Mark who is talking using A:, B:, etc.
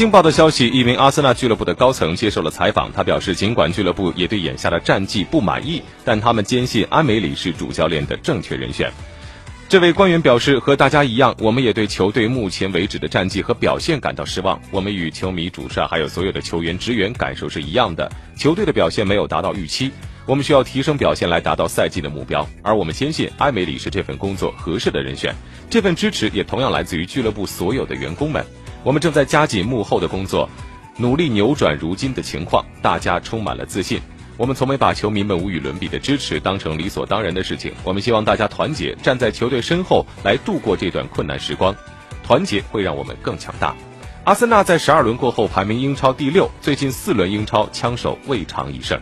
A: 劲爆的消息，一名阿森纳俱乐部的高层接受了采访，他表示，尽管俱乐部也对眼下的战绩不满意，但他们坚信安梅里是主教练的正确人选。这位官员表示，和大家一样，我们也对球队目前为止的战绩和表现感到失望。我们与球迷、主帅还有所有的球员、职员感受是一样的，球队的表现没有达到预期。我们需要提升表现来达到赛季的目标，而我们坚信埃梅里是这份工作合适的人选。这份支持也同样来自于俱乐部所有的员工们。我们正在加紧幕后的工作，努力扭转如今的情况。大家充满了自信。我们从没把球迷们无与伦比的支持当成理所当然的事情。我们希望大家团结，站在球队身后来度过这段困难时光。团结会让我们更强大。阿森纳在十二轮过后排名英超第六，最近四轮英超枪手未尝一胜。